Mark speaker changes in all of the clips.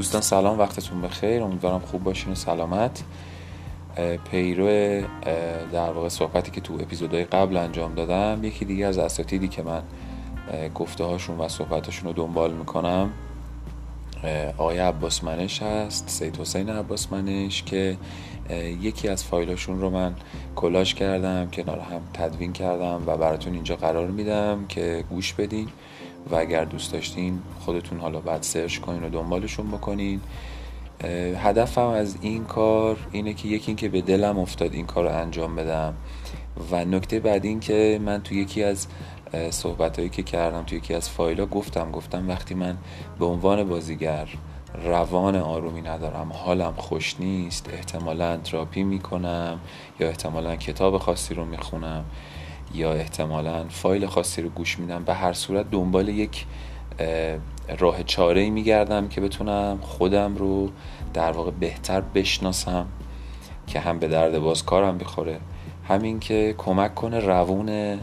Speaker 1: دوستان سلام وقتتون بخیر. امیدوارم خوب باشین و سلامت. پیرو در واقع صحبتی که تو اپیزودهای قبل انجام دادم یکی دیگه از اساتیدی که من گفته هاشون و صحبتاشون رو دنبال می‌کنم. آقای عباس منش هست سید حسین عباس منش که یکی از فایلاشون رو من کلاش کردم کنار هم تدوین کردم و براتون اینجا قرار میدم که گوش بدین. و اگر دوست داشتین خودتون حالا بعد سرچ کنین و دنبالشون بکنین. هدفم از این کار اینه که یکی اینکه به دلم افتاد این کار رو انجام بدم. و نکته بعد این که من تو یکی از صحبت هایی که کردم تو یکی از فایل ها گفتم گفتم وقتی من به عنوان بازیگر روان آرومی ندارم حالم خوش نیست احتمالا تراپی می‌کنم یا احتمالا کتاب خاصی رو می‌خونم یا احتمالا فایل خاصی رو گوش میدم به هر صورت دنبال یک راه چاره میگردم که بتونم خودم رو در واقع بهتر بشناسم که هم به درد باز کارم بخوره. همین که کمک کنه روون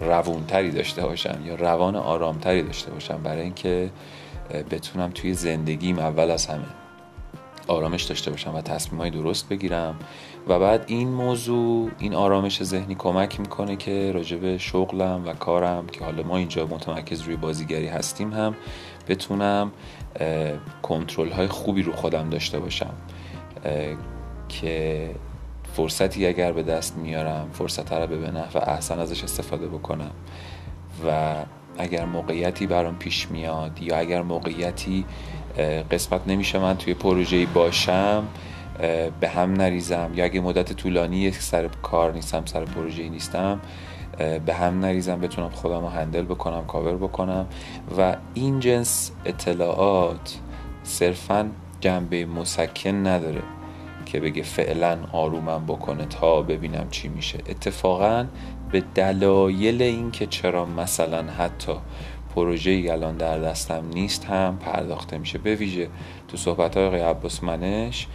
Speaker 1: روونتری داشته باشم یا روان آرامتری داشته باشم برای اینکه بتونم توی زندگیم اول از همه آرامش داشته باشم و تصمیم های درست بگیرم و بعد این موضوع این آرامش ذهنی کمک می‌کنه که راجب شغلم و کارم که حالا ما اینجا متمرکز روی بازیگری هستیم هم بتونم کنترل های خوبی رو خودم داشته باشم که فرصتی اگر به دست میارم فرصت رو به نحو احسن ازش استفاده بکنم و اگر موقعیتی برام پیش میاد یا اگر موقعیتی قسمت نمیشه من توی پروژه‌ای باشم به هم نریزم. یا اگه مدت طولانی سر کار نیستم سر پروژه نیستم به هم نریزم بتونم خودم رو هندل بکنم کاور بکنم. و این جنس اطلاعات صرفا جنبه مسکن نداره که بگه فعلا آرومم بکنه تا ببینم چی میشه. اتفاقا به دلایل اینکه چرا مثلا حتی پروژه الان در دستم نیست هم پرداخته میشه. به ویژه تو صحبت های عباس منش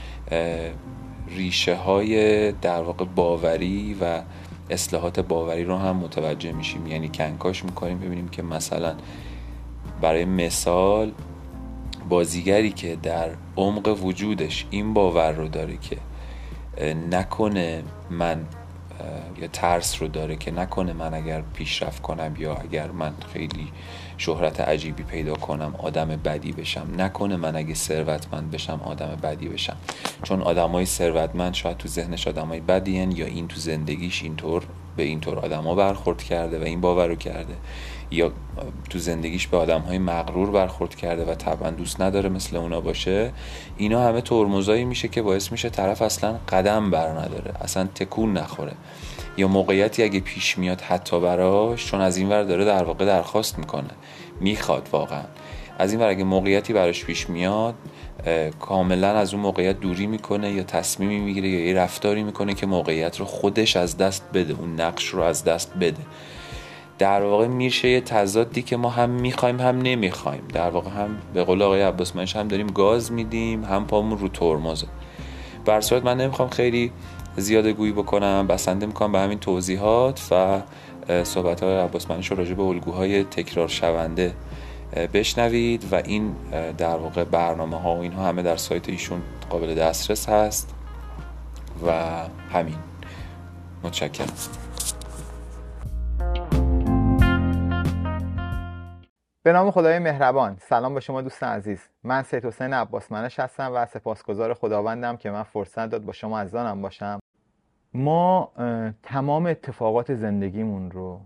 Speaker 1: ریشه های در واقع باوری و اصلاحات باوری رو هم متوجه میشیم. یعنی کنکاش می‌کنیم ببینیم که مثلا برای مثال بازیگری که در عمق وجودش این باور رو داره که نکنه من یا ترس رو داره که نکنه من اگر پیشرفت کنم یا اگر من خیلی شهرت عجیبی پیدا کنم آدم بدی بشم. نکنه من اگه ثروتمند بشم آدم بدی بشم. چون آدمای ثروتمند شاید تو ذهنش آدمای بدی یا این تو زندگیش اینطور به اینطور آدما برخورد کرده و این باور رو کرده. یا تو زندگیش به آدم های مغرور برخورد کرده و طبعا دوست نداره مثل اونا باشه اینا همه ترمزایی میشه که باعث میشه طرف اصلا قدم بر نداره اصلا تکون نخوره. یا موقعیتی اگه پیش میاد حتی براش چون از این ور داره در واقع درخواست می‌کنه. می‌خواد واقعا. از این ور اگه موقعیتی براش پیش میاد کاملا از اون موقعیت دوری می‌کنه یا تصمیمی می‌گیره یا یه رفتاری می‌کنه که موقعیت رو خودش از دست بده اون نقش رو از دست بده. در واقع میشه یه تضادی که ما هم می‌خوایم هم نمی‌خوایم. در واقع هم به قول آقای عباس منش هم داریم گاز میدیم هم پامون رو ترمزه. بر صورت من نمی‌خوام خیلی زیاده گویی بکنم بسنده می‌کنم به همین توضیحات و صحبت های عباس منش راجع به الگوهای تکرار شونده بشنوید و این در واقع برنامه ها و اینها همه در سایت ایشون قابل دسترس هست و همین. متشکرم.
Speaker 2: به نام خدای مهربان. سلام به شما دوستان عزیز. من سید حسین عباس منش هستم و سپاسگزار خداوندم که من فرصت داد با شما عزیزانم باشم. ما تمام اتفاقات زندگیمون رو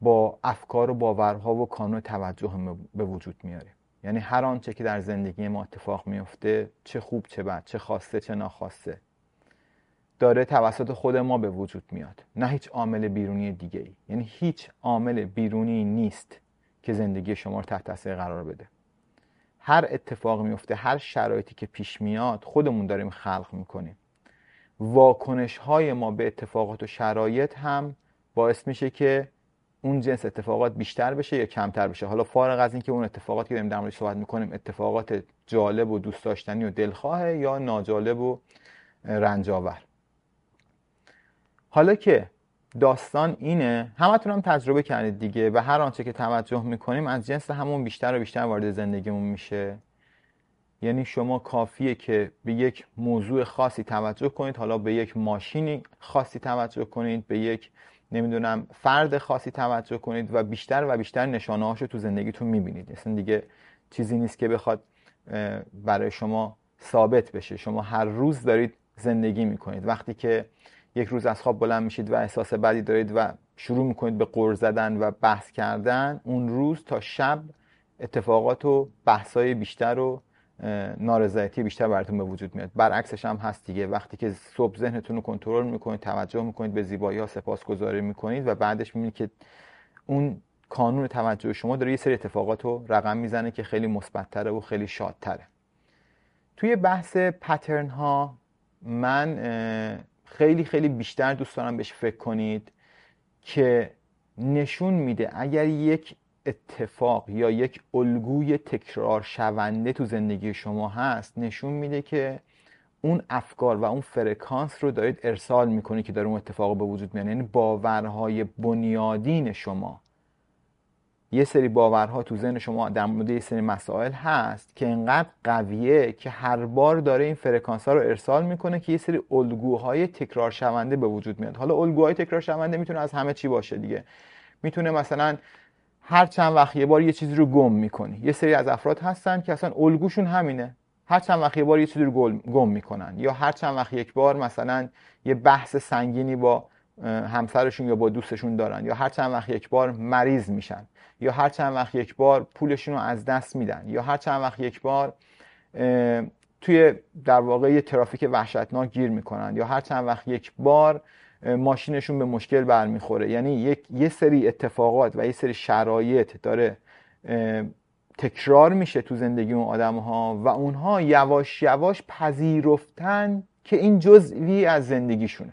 Speaker 2: با افکار و باورها و کانون توجه به وجود میاریم. یعنی هر آنچه که در زندگی ما اتفاق میفته چه خوب چه بد چه خواسته چه ناخواسته داره توسط خود ما به وجود میاد. نه هیچ عامل بیرونی دیگه ای یعنی هیچ عامل بیرونی نیست. که زندگی شما رو تحت تاثیر قرار بده. هر اتفاق میفته هر شرایطی که پیش میاد خودمون داریم خلق می‌کنیم. واکنش های ما به اتفاقات و شرایط هم باعث میشه که اون جنس اتفاقات بیشتر بشه یا کمتر بشه. حالا فارغ از اینکه اون اتفاقاتی که داریم در موردش صحبت می‌کنیم اتفاقات جالب و دوست داشتنی و دلخواه یا ناجالب و رنجاور حالا که داستان اینه. همتون هم تجربه کردید دیگه و هر آنچه که توجه می‌کنیم از جنس همون بیشتر و بیشتر وارد زندگیمون میشه. یعنی شما کافیه که به یک موضوع خاصی توجه کنید. حالا به یک ماشینی خاصی توجه کنید به یک نمی‌دونم فرد خاصی توجه کنید و بیشتر و بیشتر نشانه هاشو تو زندگیتون می‌بینید. اصلا دیگه چیزی نیست که بخواد برای شما ثابت بشه. شما هر روز دارید زندگی می‌کنید. وقتی که یک روز از خواب بلند میشید و احساس بدی دارید و شروع می‌کنید به قر زدن و بحث کردن اون روز تا شب اتفاقات و بحثای بیشتر و نارضایتی بیشتر براتون به وجود میاد. برعکسش هم هست دیگه. وقتی که صبح ذهنتون رو کنترل می‌کنید توجه می‌کنید به زیبایی ها سپاسگزاری می‌کنید و بعدش می‌بینید که اون کانون توجه شما داره یه سری اتفاقات رو رقم می‌زنه که خیلی مثبتتره و خیلی شادتره. توی بحث پترن ها من خیلی خیلی بیشتر دوست دارم بهش فکر کنید که نشون میده اگر یک اتفاق یا یک الگوی تکرار شونده تو زندگی شما هست نشون میده که اون افکار و اون فرکانس رو دارید ارسال می‌کنید که داره اون اتفاق به وجود میاد یعنی باورهای بنیادین شما. یه سری باورها تو ذهن شما در مورد یه سری مسائل هست که انقدر قویه که هر بار داره این فرکانس ها رو ارسال می‌کنه که یه سری الگوهای تکرار شونده به وجود میاد. حالا الگوهای تکرار شونده می‌تونه از همه چی باشه دیگه. می‌تونه مثلا هر چند وقت یه بار یه چیزی رو گم می‌کنی یه سری از افراد هستن که اصلا الگوشون همینه. هر چند وقت یه بار یه چیزی رو گم می‌کنن. یا هر چند وقت یک بار مثلا یه بحث سنگینی با همسرشون یا با دوستشون دارن یا هر چند وقت یک بار مریض میشن یا هر چند وقت یک بار پولشون رو از دست میدن یا هر چند وقت یک بار توی در واقع یه ترافیک وحشتناک گیر می‌کنن یا هر چند وقت یک بار ماشینشون به مشکل برمیخوره. یعنی یک یه سری اتفاقات و یه سری شرایط داره تکرار میشه تو زندگی اون آدم ها و اونها یواش یواش پذیرفتن که این جزوی از زندگیشونه.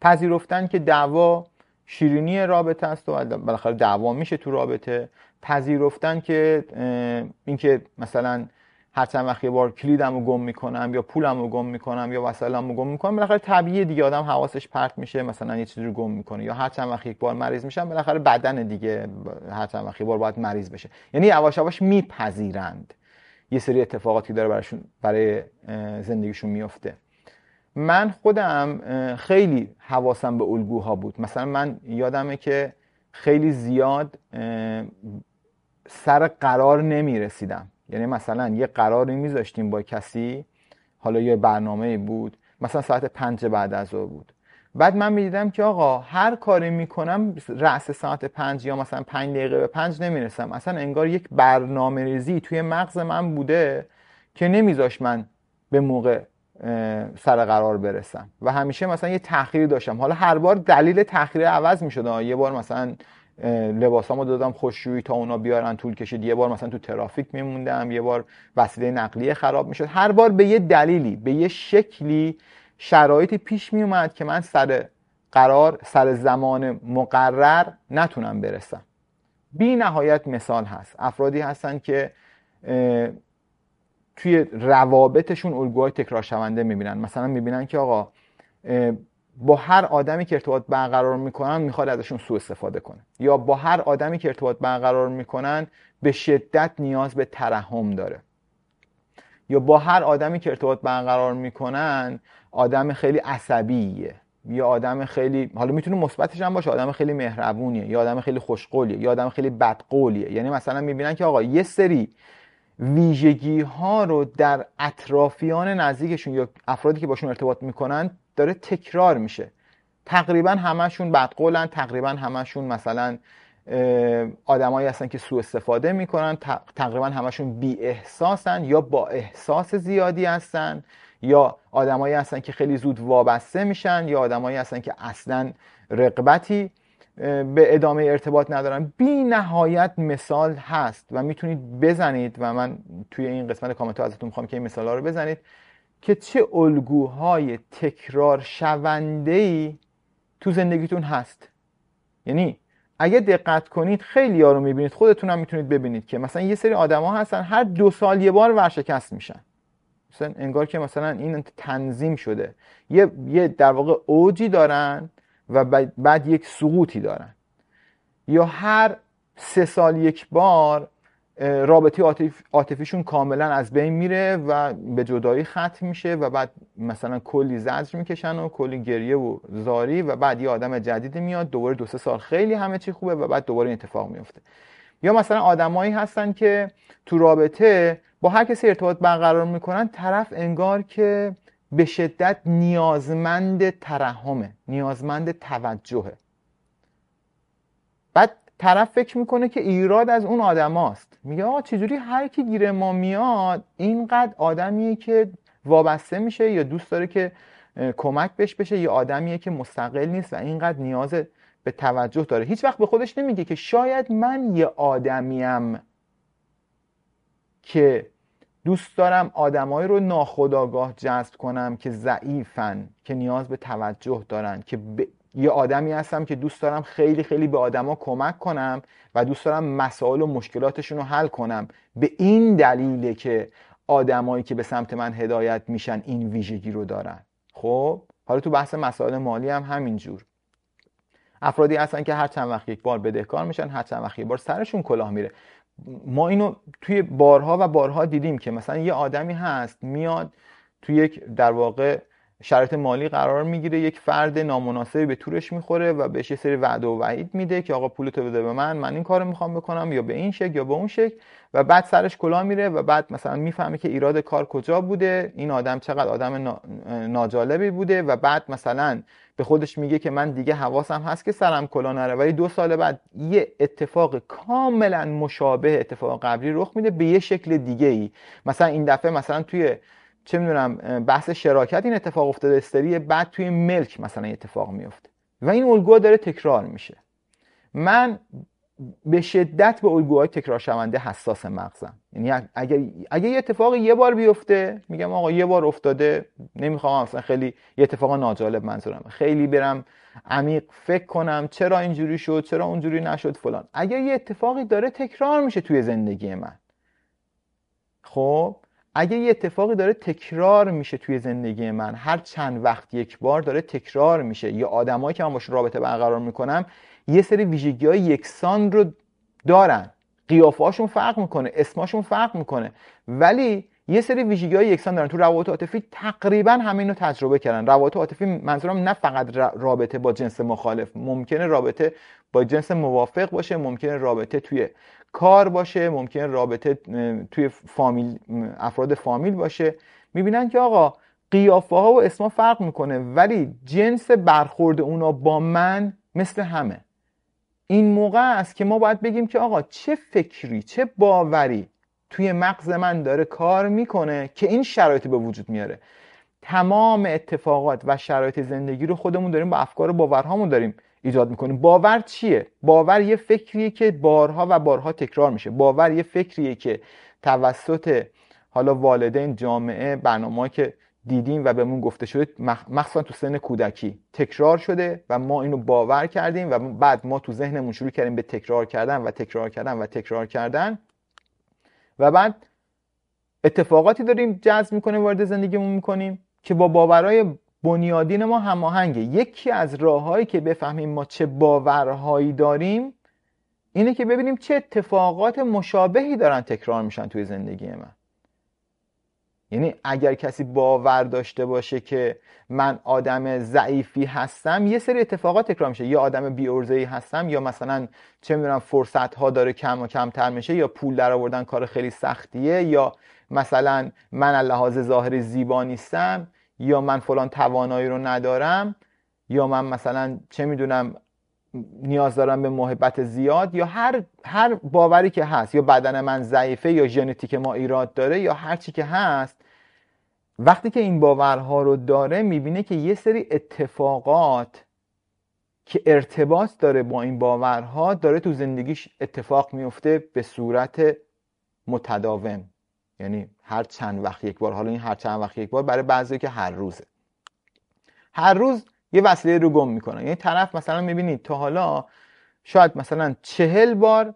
Speaker 2: پذیرفتن که دعوا شیرینی رابطه است و بالاخره دعوا میشه تو رابطه. پذیرفتن که اینکه مثلا هر چند وقت یه بار کلیدم رو گم می‌کنم یا پولم رو گم می‌کنم یا وسایلم رو گم می‌کنم بالاخره طبیعیه دیگه آدم حواسش پرت میشه مثلا یه چیزی رو گم می‌کنه یا هر چند وقت یک بار مریض میشم بالاخره بدن دیگه هر چند وقت یه بار باید مریض بشه. یعنی یواش یواش میپذیرند. یه سری اتفاقاتی داره براشون برای زندگیشون میفته من خودم خیلی حواسم به الگوها بود. مثلا من یادمه که خیلی زیاد سر قرار نمی رسیدم یعنی مثلا یه قراری میذاشتیم با کسی حالا یه برنامه بود مثلا ساعت پنج بعد از ظهر بود. بعد من می‌دیدم که آقا هر کاری می‌کنم رأس ساعت پنج یا مثلا پنج دقیقه به پنج نمی‌رسم. اصلا انگار یک برنامه ریزی توی مغز من بوده که نمیذاش من به موقع سر قرار برسم. و همیشه مثلا یه تأخیری داشتم. حالا هر بار دلیل تأخیر عوض می‌شد. یه بار مثلا لباسامو دادم خوششویی تا اونا بیارن طول کشید. یه بار مثلا تو ترافیک میموندم. یه بار وسیله نقلیه خراب می‌شد. هر بار به یه دلیلی به یه شکلی شرایطی پیش میومد که من سر قرار سر زمان مقرر نتونم برسم. بی نهایت مثال هست. افرادی هستن که توی روابطشون الگوهای تکرار شونده می‌بینن. مثلا می‌بینن که آقا با هر آدمی که ارتباط برقرار می‌کنن می‌خواد ازشون سوء استفاده کنه. یا با هر آدمی که ارتباط برقرار می‌کنن به شدت نیاز به ترحم داره. یا با هر آدمی که ارتباط برقرار می‌کنن آدم خیلی عصبیه. یا آدم خیلی حالا می‌تونه مثبتش هم باشه آدم خیلی مهربونیه یا آدم خیلی خوشقولیه یا آدم خیلی بدقولیه. یعنی مثلا می‌بینن که آقا یه سری ویژگی ها رو در اطرافیان نزدیکشون یا افرادی که باشون ارتباط می‌کنن داره تکرار میشه. تقریبا همشون بدقولن تقریبا همشون مثلا آدمایی هستن که سوء استفاده می‌کنن تقریبا همشون بی احساسن یا با احساس زیادی هستن یا آدمایی هستن که خیلی زود وابسته میشن یا آدمایی هستن که اصلا رقبتی به ادامه ارتباط ندارن بی نهایت مثال هست و می‌تونید بزنید و من توی این قسمت کامنت ازتون می‌خوام که این مثال ها رو بزنید که چه الگوهای تکرار شونده ای تو زندگیتون هست. یعنی اگه دقت کنید خیلی ها رو می‌بینید خودتون هم می‌تونید ببینید که مثلا یه سری آدما هستن هر دو سال یه بار ورشکست میشن. مثلا انگار که مثلا این تنظیم شده. یه, یه در واقع اوجی دارن و بعد یک سقوطی دارن. یا هر سه سال یک بار رابطه عاطف... عاطفیشون کاملا از بین میره و به جدایی ختم میشه و بعد مثلا کلی زجر می‌کشن و کلی گریه و زاری و بعد یه آدم جدید میاد دوباره دو سه سال خیلی همه چی خوبه و بعد دوباره این اتفاق میفته یا مثلا آدمایی هستن که تو رابطه با هر کسی ارتباط برقرار می‌کنن طرف انگار که به شدت نیازمند ترحمه نیازمند توجهه. بعد طرف فکر می‌کنه که ایراد از اون آدماست. میگه آقا چجوری هر کی گیر ما میاد اینقدر آدمیه که وابسته میشه یا دوست داره که کمک بهش بشه یا آدمیه که مستقل نیست و اینقدر نیاز به توجه داره. هیچ وقت به خودش نمیگه که شاید من یه آدمیم که دوست دارم آدمایی رو ناخداگاه جذب کنم که ضعیفن که نیاز به توجه دارن که یه آدمی هستم که دوست دارم خیلی خیلی به آدما کمک کنم و دوست دارم مسائل و مشکلاتشون رو حل کنم. به این دلیله که آدمایی که به سمت من هدایت میشن این ویژگی رو دارن. خب حالا تو بحث مسائل مالی هم همینجور. افرادی هستن که هر چند وقت یک بار بدهکار میشن هر چند وقت یک بار سرشون کلاه میره. ما اینو توی بارها و بارها دیدیم که مثلا یه آدمی هست میاد توی یک در واقع شرایط مالی قرار می‌گیره یک فرد نامناسبی به تورش می‌خوره و بهش یه سری وعده و وعید میده که آقا پولتو بده به من من این کارو می‌خوام بکنم یا به این شکل یا به اون شکل. و بعد سرش کلا میره و بعد مثلا می‌فهمه که ایراد کار کجا بوده. این آدم چقدر آدم ناجالبی بوده و بعد مثلا به خودش میگه که من دیگه حواسم هست که سرم کلا نره. ولی دو سال بعد یه اتفاق کاملا مشابه اتفاق قبلی رخ میده به یه شکل دیگه ای مثلا این دفعه مثلا توی چه می‌دونم بحث شراکت این اتفاق افتاده استری بعد توی ملک مثلا اتفاق میفته و این الگوها داره تکرار میشه. من به شدت به الگوهای تکرار شونده حساس مغزم. یعنی اگر اگه یه اتفاق یه بار بیفته میگم آقا یه بار افتاده نمی‌خوام اصلا خیلی یه اتفاق ناجالب منظورم. خیلی برم عمیق فکر کنم چرا اینجوری شد چرا اونجوری نشد فلان. اگر یه اتفاقی داره تکرار میشه توی زندگی من. خب؟ اگه یه اتفاقی داره تکرار میشه توی زندگی من هر چند وقت یک بار داره تکرار میشه. یا آدمایی که من باش رابطه برقرار می‌کنم یه سری ویژگی های یکسان رو دارن. قیافهاشون فرق می‌کنه اسماشون فرق می‌کنه. ولی یه سری ویژگی های یکسان دارن. تو روابط عاطفی تقریبا همین رو تجربه کردن. روابط عاطفی منظورم نه فقط رابطه با جنس مخالف ممکنه رابطه با جنس موافق باشه ممکنه رابطه توی کار باشه ممکنه رابطه توی فامیل افراد فامیل باشه. می‌بینن که آقا قیافه ها و اسما فرق می‌کنه ولی جنس برخورد اونا با من مثل همه. این موقع است که ما باید بگیم که آقا چه فکری چه باوری توی مغز من داره کار می‌کنه که این شرایط به وجود میاره. تمام اتفاقات و شرایط زندگی رو خودمون داریم با افکار و باورهامون داریم. ایجاد می‌کنیم باور چیه؟ باور یه فکریه که بارها و بارها تکرار میشه. باور یه فکریه که توسط حالا والدین جامعه برنامه که دیدیم و بهمون گفته شده مخصوصا تو سن کودکی تکرار شده و ما اینو باور کردیم و بعد ما تو ذهنمون شروع کردیم به تکرار کردن و تکرار کردن و تکرار کردن. و بعد اتفاقاتی داریم جذب می‌کنیم وارد زندگیمون می‌کنیم که با باورهای بنیادین ما هماهنگه. یکی از راههایی که بفهمیم ما چه باورهایی داریم اینه که ببینیم چه اتفاقات مشابهی دارن تکرار میشن توی زندگی من. یعنی اگر کسی باور داشته باشه که من آدم ضعیفی هستم یه سری اتفاقات تکرار میشه. یا آدم بی هستم یا مثلا چه می‌دونم فرصت ها داره کم و کمتر میشه یا پول در آوردن کار خیلی سختیه یا مثلا من لحاظ ظاهر زیبا نیستم. یا من فلان توانایی رو ندارم یا من مثلا چه می‌دونم نیاز دارم به محبت زیاد یا هر هر باوری که هست یا بدن من ضعیفه یا ژنتیک ما ایراد داره یا هر چی که هست وقتی که این باورها رو داره می‌بینه که یه سری اتفاقات که ارتباط داره با این باورها داره تو زندگیش اتفاق میفته به صورت متداوم. یعنی هر چند وقت یک بار حالا این هر چند وقت یک بار برای بعضی که هر روزه. هر روز یه وسیله رو گم می‌کنن یعنی طرف مثلا می‌بینید تا حالا شاید مثلا چهل بار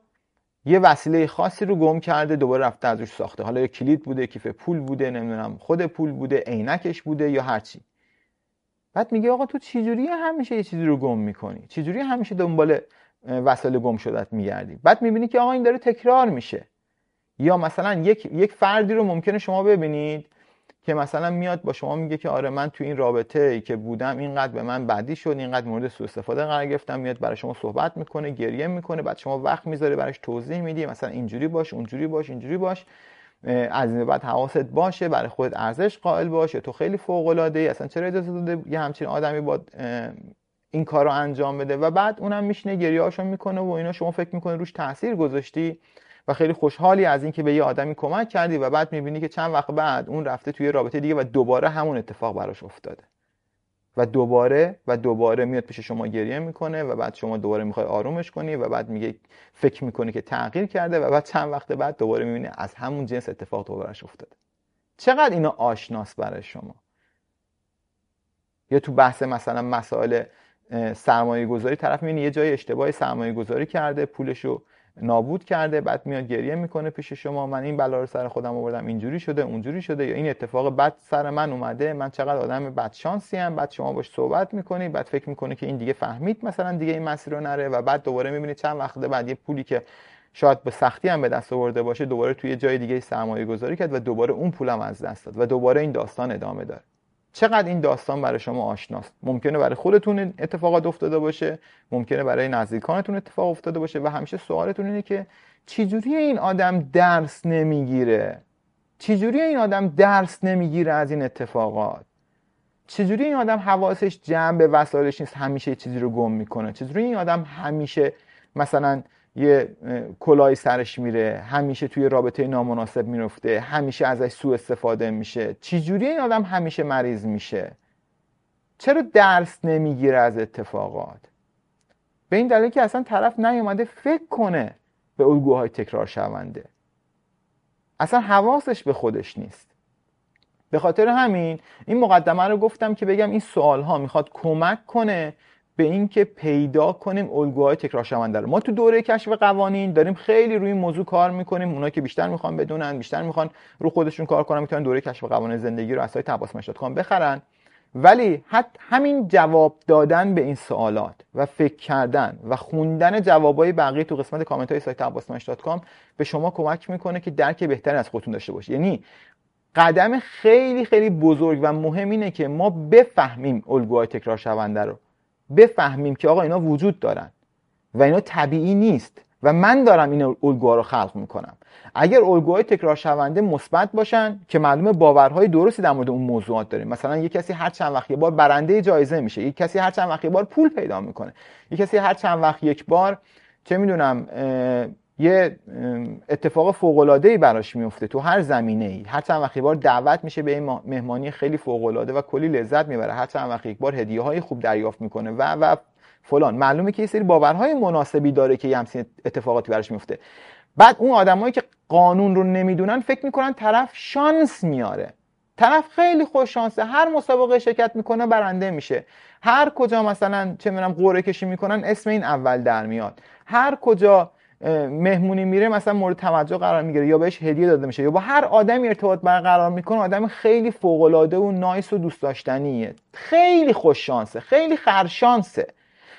Speaker 2: یه وسیله خاصی رو گم کرده دوباره رفته ازش ساخته. حالا یه کلید بوده کیف پول بوده نمی‌دونم خود پول بوده عینکش بوده یا هرچی بعد میگه آقا تو چجوری همیشه یه چیزی رو گم می‌کنی؟ چجوری همیشه دنبال وسایل گم شدت میگردی؟ بعد می‌بینی که آقا این داره تکرار میشه. یا مثلا یک یک فردی رو ممکنه شما ببینید که مثلا میاد با شما میگه که آره من تو این رابطه ای که بودم اینقدر به من بدی شد اینقدر مورد سوء استفاده قرار گرفتم. میاد برای شما صحبت می‌کنه گریه می‌کنه بعد شما وقت می‌ذاره براش توضیح میدی مثلا اینجوری باش اونجوری باش اینجوری باش از این بعد حواست باشه برای خودت ارزش قائل باشه تو خیلی فوق العاده ای اصلا چرا اجازه داده یه همچین آدمی با این کار رو انجام بده؟ و بعد اونم میشینه گریه می‌کنه و اینا شما فکر می‌کنه روش تاثیر گذاشتی؟ و خیلی خوشحالی از اینکه به یه آدمی کمک کردی و بعد می‌بینی که چند وقت بعد اون رفته توی رابطه دیگه و دوباره همون اتفاق براش افتاده. و دوباره و دوباره میاد پیش شما گریه می‌کنه و بعد شما دوباره می‌خوای آرومش کنی و بعد میگه فکر می‌کنی که تغییر کرده و بعد چند وقت بعد دوباره می‌بینی از همون جنس اتفاق دوبارهش افتاده. چقدر اینا آشناس برای شما؟ یا تو بحث مثلا مسائل سرمایه گذاری طرف می‌بینی یه جای اشتباه سرمایه گذاری کرده پولشو نابود کرده بعد میاد گریه می‌کنه پیش شما. من این بلا رو سر خودم آوردم اینجوری شده اونجوری شده. یا این اتفاق بد سر من اومده من چقدر آدم بد شانسی ام بعد شما باش صحبت می‌کنی بعد فکر می‌کنه که این دیگه فهمید مثلا دیگه این مسیر رو نره و بعد دوباره می‌بینی چند وقت بعد یه پولی که شاید به سختی هم به دست آورده باشه دوباره توی جای دیگه سرمایه گذاری کرد و دوباره اون پولم از دست داد و دوباره این داستان ادامه داره. چقدر این داستان برای شما آشناست؟ ممکنه برای خودتون اتفاقات افتاده باشه ممکنه برای نزدیکانتون اتفاق افتاده باشه و همیشه سوالتون اینه که چجوری این آدم درس نمی‌گیره؟ چجوری این آدم درس نمی‌گیره از این اتفاقات؟ چجوری این آدم حواسش جمع به وسایلش نیست؟ همیشه چیزی رو گم می‌کنه. چجوری این آدم همیشه مثلا یه کلای سرش میره همیشه توی رابطه نامناسب می‌رفته همیشه ازش سوء استفاده میشه. چجوری این آدم همیشه مریض میشه؟ چرا درس نمی‌گیره از اتفاقات؟ به این دلیل که اصلا طرف نیومده فکر کنه به الگوهای تکرار شونده. اصلا حواسش به خودش نیست. به خاطر همین این مقدمه رو گفتم که بگم این سوال ها می‌خواد کمک کنه به اینکه پیدا کنیم الگوهای تکرار شونده رو. ما تو دوره کشف قوانین داریم خیلی روی این موضوع کار می‌کنیم. اونا که بیشتر می‌خوان بدونن بیشتر می‌خوان رو خودشون کار کنن می‌تونن دوره کشف قوانین زندگی رو از سایت عباسمش.com بخرن. ولی حتی همین جواب دادن به این سوالات و فکر کردن و خوندن جوابای بقیه تو قسمت کامنت های سایت عباسمش.com به شما کمک می‌کنه که درک بهتری از خودتون داشته باشید یعنی قدم خیلی خیلی بزرگ و مهم اینه که ما بفهمیم الگوهای تکرار شونده رو. بفهمیم که آقا اینا وجود دارن و اینا طبیعی نیست و من دارم این الگوها رو خلق می‌کنم. اگر الگوهای تکرار شونده مثبت باشن که معلومه باورهای درستی در مورد اون موضوعات داریم. مثلا یه کسی هر چند وقت یه بار برنده جایزه میشه یه کسی هر چند وقت یه بار پول پیدا می‌کنه. یه کسی هر چند وقت یک بار چه می‌دونم یه اتفاق فوق براش میفته تو هر زمینه ای هر چند وقت بار دعوت میشه به این مهمانی خیلی فوق العاده و کلی لذت می‌بره. هر چند وقت یک بار هدیه های خوب دریافت می‌کنه و و فلان. معلومه که یه سری باورهای مناسبی داره که همچین اتفاقاتی براش میفته بعد اون آدمایی که قانون رو نمی‌دونن فکر می‌کنن طرف شانس میاره. طرف خیلی خوش شانسه. هر مسابقه شرکت می‌کنه برنده میشه. هر کجا مثلا چه می‌دونم قرعه کشی می‌کنن اسم این اول در میاد. هر کجا مهمونی میره مثلا مورد توجه قرار می‌گیره یا بهش هدیه داده میشه یا با هر آدمی ارتباط برقرار می‌کنه آدم خیلی فوق العاده و نایس و دوست داشتنیه. خیلی خوش شانسه خیلی خرشانسه.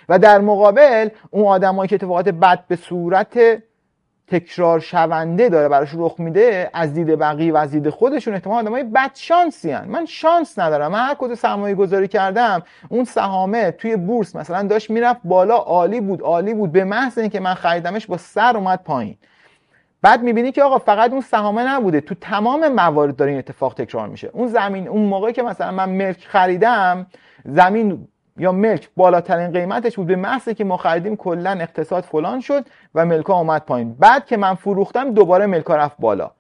Speaker 2: و در مقابل اون آدمایی که اتفاقات بد به صورت تکرار شونده داره براش رخ میده از دید بقیه و از دید خودشون احتمال آدمای بد شانسی هن. من شانس ندارم. من هر کجا سرمایه گذاری کردم اون سهامه توی بورس مثلا داشت می‌رفت بالا عالی بود عالی بود به محض اینکه من خریدمش با سر اومد پایین. بعد می‌بینی که آقا فقط اون سهامه نبوده تو تمام موارد داره این اتفاق تکرار میشه. اون زمین اون موقعی که مثلا من ملک خریدم زمین یا ملک بالاترین قیمتش بود. به محض که ما خریدیم کلا اقتصاد فلان شد و ملکا اومد پایین. بعد که من فروختم دوباره ملکا رفت بالا.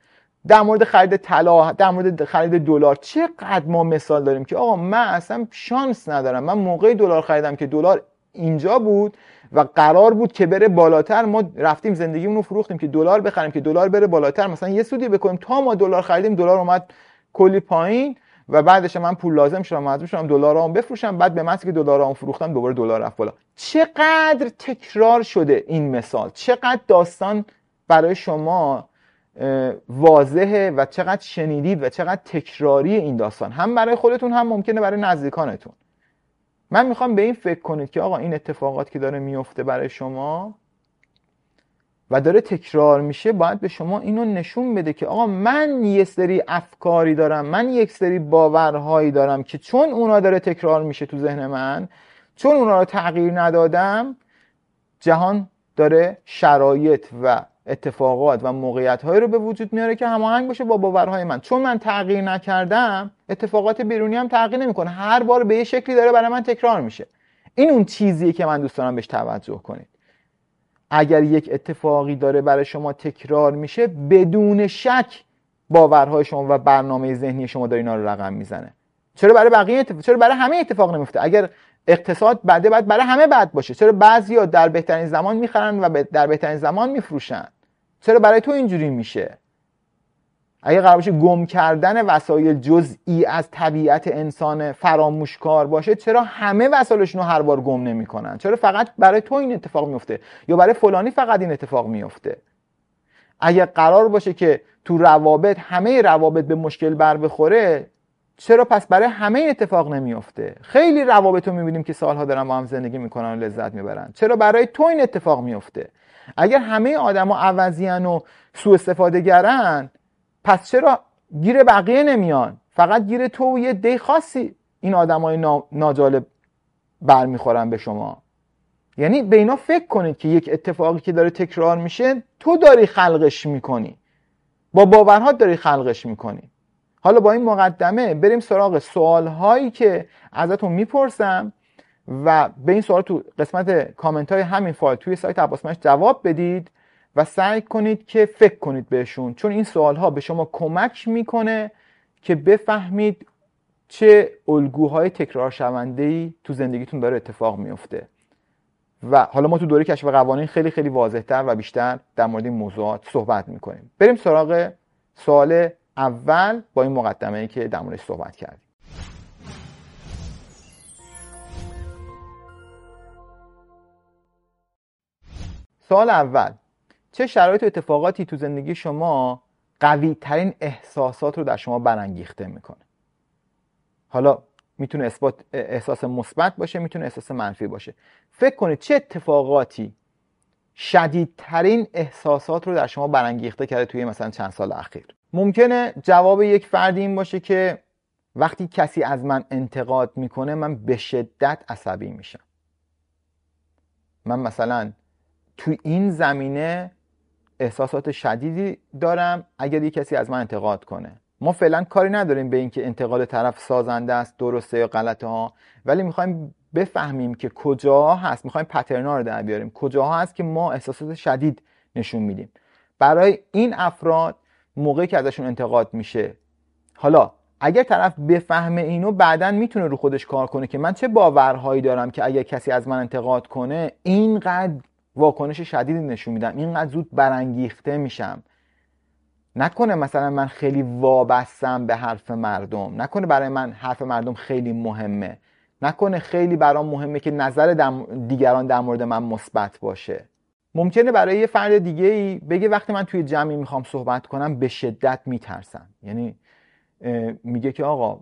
Speaker 2: در مورد خرید طلا در مورد خرید دلار چقدر ما مثال داریم که آقا من اصلا شانس ندارم. من موقعی دلار خریدم که دلار اینجا بود و قرار بود که بره بالاتر. ما رفتیم زندگیمون رو فروختیم که دلار بخریم که دلار بره بالاتر. مثلا یه سودی بکنیم. تا ما دلار خریدیم دلار اومد کلی پایین. و بعدش من پول لازم شدم مجبور شدم دلارام بفروشم. بعد به محضی که دلارام فروختم دوباره دلار رفت بالا. چقدر تکرار شده این مثال؟ چقدر داستان برای شما واضحه و چقدر شنیدید و چقدر تکراری این داستان؟ هم برای خودتون هم ممکنه برای نزدیکانتون. من می‌خوام به این فکر کنید که آقا این اتفاقات که داره میفته برای شما و داره تکرار میشه باید به شما اینو نشون بده که آقا من یه سری افکاری دارم من یک سری باورهایی دارم که چون اونا داره تکرار میشه تو ذهن من چون اونا رو تغییر ندادم جهان داره شرایط و اتفاقات و موقعیت رو به وجود میاره که هماهنگ باشه با باورهای من. چون من تغییر نکردم اتفاقات بیرونی هم تغییر نمی‌کنه. هر بار به یه شکلی داره برای من تکرار میشه. این اون چیزیه که من دوست دارم بهش توجه کنید اگر یک اتفاقی داره برای شما تکرار میشه بدون شک باورهای شما و برنامه ذهنی شما داره اینا رو رقم می‌زنه. چرا برای بقیه اتفاق... چرا برای همه اتفاق نمیفته؟ اگر اقتصاد بده باید برای همه بد باشه چرا بعضیا در بهترین زمان می‌خرن و در بهترین زمان میفروشن؟ چرا برای تو اینجوری میشه؟ اگه قرار باشه گم کردن وسایل جزئی از طبیعت انسان فراموشکار باشه چرا همه وسایلشون رو هر بار گم نمی‌کنن؟ چرا فقط برای تو این اتفاق میفته یا برای فلانی فقط این اتفاق میفته اگه قرار باشه که تو روابط همه روابط به مشکل بر بخوره چرا پس برای همه اتفاق نمیفته خیلی روابط رو می‌بینیم که سالها دارن با هم زندگی می‌کنن و لذت می‌برن. چرا برای تو این اتفاق میفته اگر همه آدما عوضیان و سوء استفاده گرن پس چرا گیر بقیه نمیان؟ فقط گیر تو و یه دی خاصی این آدمای ناجالب برمیخورن به شما. یعنی به اینا فکر کنید که یک اتفاقی که داره تکرار میشه تو داری خلقش می‌کنی. با باورها داری خلقش می‌کنی. حالا با این مقدمه بریم سراغ سوال هایی که ازتون می‌پرسم و به این سوال تو قسمت کامنت های همین فایل توی سایت عباسمش جواب بدید. و سعی کنید که فکر کنید بهشون. چون این سوال ها به شما کمک می‌کنه که بفهمید چه الگوهای تکرار شونده ای تو زندگیتون داره اتفاق میفته و حالا ما تو دوره کشف قوانین خیلی خیلی واضحتر و بیشتر در مورد این موضوعات صحبت می‌کنیم. بریم سراغ سوال اول با این مقدمه ای که در موردش صحبت کردیم. سوال اول. چه شرایط و اتفاقاتی تو زندگی شما قوی ترین احساسات رو در شما برانگیخته می‌کنه؟ حالا می‌تونه اثبات احساس مثبت باشه می‌تونه احساس منفی باشه. فکر کنید چه اتفاقاتی شدیدترین احساسات رو در شما برانگیخته کرده توی مثلا چند سال اخیر؟ ممکنه جواب یک فردی این باشه که وقتی کسی از من انتقاد می‌کنه من به شدت عصبی میشم. من مثلا تو این زمینه احساسات شدیدی دارم اگر یک کسی از من انتقاد کنه. ما فعلا کاری نداریم به اینکه انتقاد طرف سازنده است درسته یا غلطه ها ولی می‌خوایم بفهمیم که کجاها هست. می‌خوایم پترنا رو در بیاریم. کجاها هست که ما احساسات شدید نشون میدیم. برای این افراد موقعی که ازشون انتقاد میشه حالا اگر طرف بفهمه اینو بعدا می‌تونه رو خودش کار کنه که من چه باورهایی دارم که اگر کسی از من انتقاد کنه اینقدر واکنش شدیدی نشون میدم. اینقدر زود برانگیخته میشم. نکنه مثلا من خیلی وابستم به حرف مردم. نکنه برای من حرف مردم خیلی مهمه. نکنه خیلی برام مهمه که نظر دیگران در مورد من مثبت باشه. ممکنه برای یه فرد دیگه ای بگه وقتی من توی جمعی می‌خوام صحبت کنم به شدت میترسم. یعنی میگه که آقا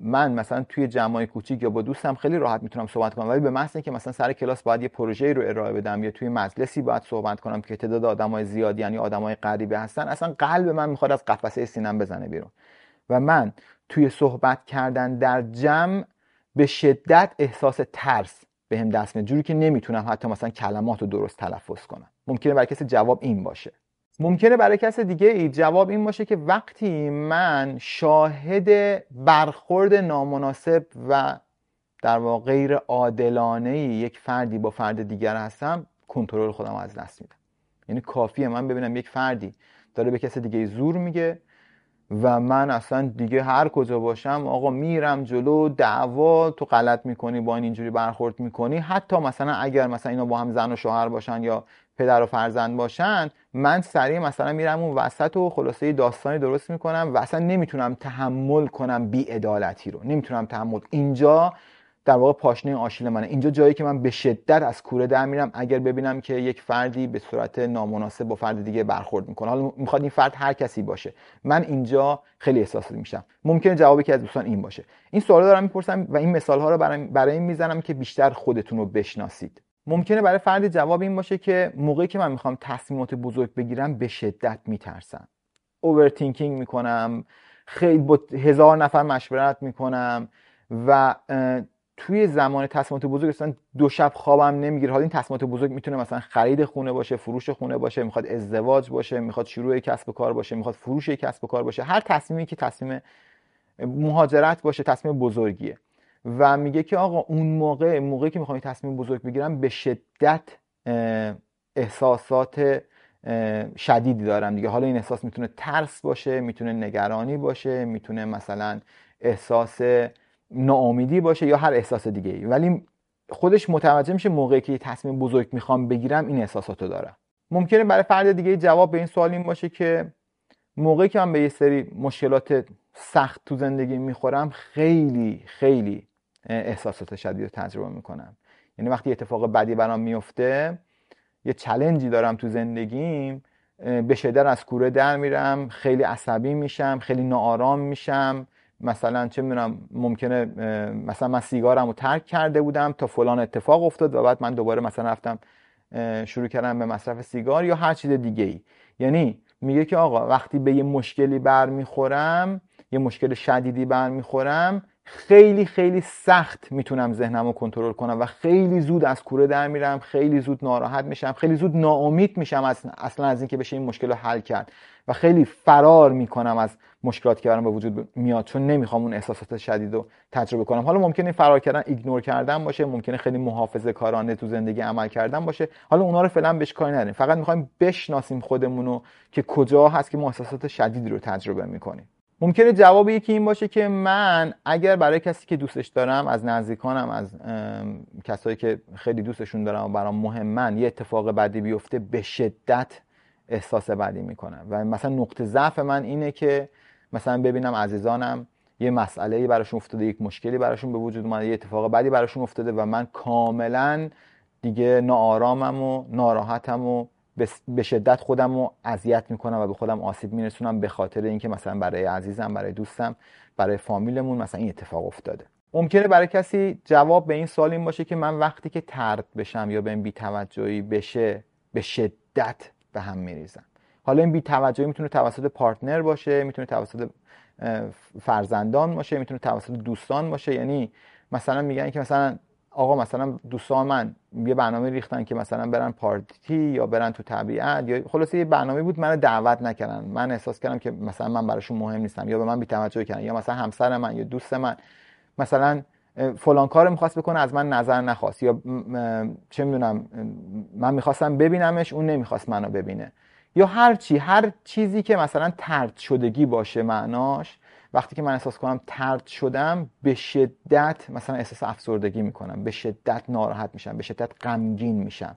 Speaker 2: من مثلا توی جمعای کوچیک یا با دوستم خیلی راحت می‌تونم صحبت کنم ولی به محض که مثلا سر کلاس باید یه پروژه رو ارائه بدم یا توی مجلسی باید صحبت کنم که تعداد آدمای زیاد یعنی آدمای غریبه هستن اصلا قلب من می‌خواد از قفسه سینم بزنه بیرون. و من توی صحبت کردن در جمع به شدت احساس ترس بهم به دست میاد جوری که نمی‌تونم حتی مثلا کلمات رو درست تلفظ کنم. ممکنه برای کسی جواب این باشه. ممکنه برای کس دیگه ای. جواب این باشه که وقتی من شاهد برخورد نامناسب و در واقع غیر عادلانه یک فردی با فرد دیگر هستم کنترل خودم از دست میدم. یعنی کافیه من ببینم یک فردی داره به کس دیگه زور میگه و من اصلا دیگه هر کجا باشم آقا میرم جلو دعوا تو غلط می‌کنی با این اینجوری برخورد می‌کنی. حتی مثلا اگر مثلا اینا با هم زن و شوهر باشن یا پدر و فرزند باشن من سریع مثلا میرم اون وسط و خلاصه داستانی درست می‌کنم و اصلا نمی‌تونم تحمل کنم بی ادالتی رو. نمی‌تونم تحمل. اینجا در واقع پاشنه آشیل منه. اینجا جایی که من به شدت از کوره در میرم اگر ببینم که یک فردی به صورت نامناسب با فرد دیگه برخورد می‌کنه. حالا می‌خواد این فرد هر کسی باشه. من اینجا خیلی احساسی میشم. ممکنه جوابی که از دوستان این باشه. این سوال دارم می‌پرسم و این مثال ها رو برای, برای می‌زنم که بیشتر خودتون رو بشناسید. ممکنه برای فرد جواب این باشه که موقعی که من می‌خوام تصمیمات بزرگ بگیرم به شدت میترسم. اوورتینکینگ می‌کنم خیلی با هزار نفر مشورت می‌کنم و توی زمان تصمیمات بزرگ اصلا دو شب خوابم نمی‌گیره. حالا این تصمیمات بزرگ می‌تونه مثلا خرید خونه باشه فروش خونه باشه می‌خواد ازدواج باشه می‌خواد شروع کسب و کار باشه می‌خواد فروش کسب و کار باشه. هر تصمیمی که تصمیم مهاجرت باشه تصمیم بزرگیه. و میگه که آقا اون موقع موقعی که می‌خوام تصمیم بزرگ بگیرم به شدت احساسات شدیدی دارم دیگه. حالا این احساس می‌تونه ترس باشه می‌تونه نگرانی باشه می‌تونه مثلا احساس ناامیدی باشه یا هر احساس دیگه ای ولی خودش متوجه میشه موقعی که تصمیم بزرگ می‌خوام بگیرم این احساساتو دارم ممکنه برای فرد دیگه جواب به این سوال این باشه که موقعی که من به یه سری مشکلات سخت تو زندگی می‌خورم خیلی خیلی احساسات شدید تجربه می‌کنم. یعنی وقتی اتفاق بدی برام میفته یه چلنجی دارم تو زندگیم به شدت از کوره در میرم خیلی عصبی میشم خیلی ناآرام میشم. مثلا چه می‌دونم ممکنه مثلا من سیگارم رو ترک کرده بودم تا فلان اتفاق افتاد و بعد من دوباره مثلا رفتم شروع کردم به مصرف سیگار یا هر چیز دیگه ای یعنی میگه که آقا وقتی به یه مشکلی برمیخورم یه مشکل شدیدی برمیخورم خیلی خیلی سخت می‌تونم ذهنم رو کنترل کنم و خیلی زود از کوره در میرم خیلی زود ناراحت میشم خیلی زود ناامید میشم از اصلا از اینکه بشه این مشکل رو حل کرد و خیلی فرار می‌کنم از مشکلاتی که برام به وجود میاد چون نمی‌خوام اون احساسات شدید رو تجربه کنم. حالا ممکنه فرار کردن ایگنور کردن باشه ممکنه خیلی محافظه کارانه تو زندگی عمل کردن باشه. حالا اونا رو فعلا بهش کاری نداریم. فقط می‌خوایم بشناسیم خودمون رو که کجا هست که ما احساسات شدید رو تجربه می‌کنیم. ممکنه جواب یکی این باشه که من اگر برای کسی که دوستش دارم از نزدیکانم از کسایی که خیلی دوستشون دارم و برام مهمن یه اتفاق بدی بیفته به شدت احساس بدی می‌کنم و مثلا نقطه ضعف من اینه که مثلا ببینم عزیزانم یه مسئله براشون افتاده یک مشکلی براشون به وجود اومده یه اتفاق بدی براشون افتاده و من کاملا دیگه ناآرامم و ناراحتم و به شدت خودم رو اذیت می‌کنم و به خودم آسیب میرسونم به خاطر اینکه مثلا برای عزیزم برای دوستم برای فامیلمون مثلا این اتفاق افتاده. ممکنه برای کسی جواب به این سوال این باشه که من وقتی که ترد بشم یا به این بیتوجهی بشه به شدت به هم میریزم. حالا این بیتوجهی می‌تونه توسط پارتنر باشه می‌تونه توسط فرزندان باشه می‌تونه توسط دوستان باشه. یعنی مثلا میگن که مثلا آقا مثلا دوستان من یه برنامه ریختن که مثلا برن پارتی یا برن تو طبیعت یا خلاصه یه برنامه بود منو دعوت نکردن. من احساس کردم که مثلا من براشون مهم نیستم یا به من بی‌توجهی کردن یا مثلا همسر من یا دوست من. مثلا فلان کار می‌خواست بکنه از من نظر نخواست یا چه می‌دونم من می‌خواستم ببینمش اون نمی‌خواست منو ببینه. یا هر چی هر چیزی که مثلا ترد شدگی باشه معناش وقتی که من احساس کنم ترد شدم به شدت مثلا احساس افسردگی می‌کنم به شدت ناراحت میشم به شدت غمگین میشم.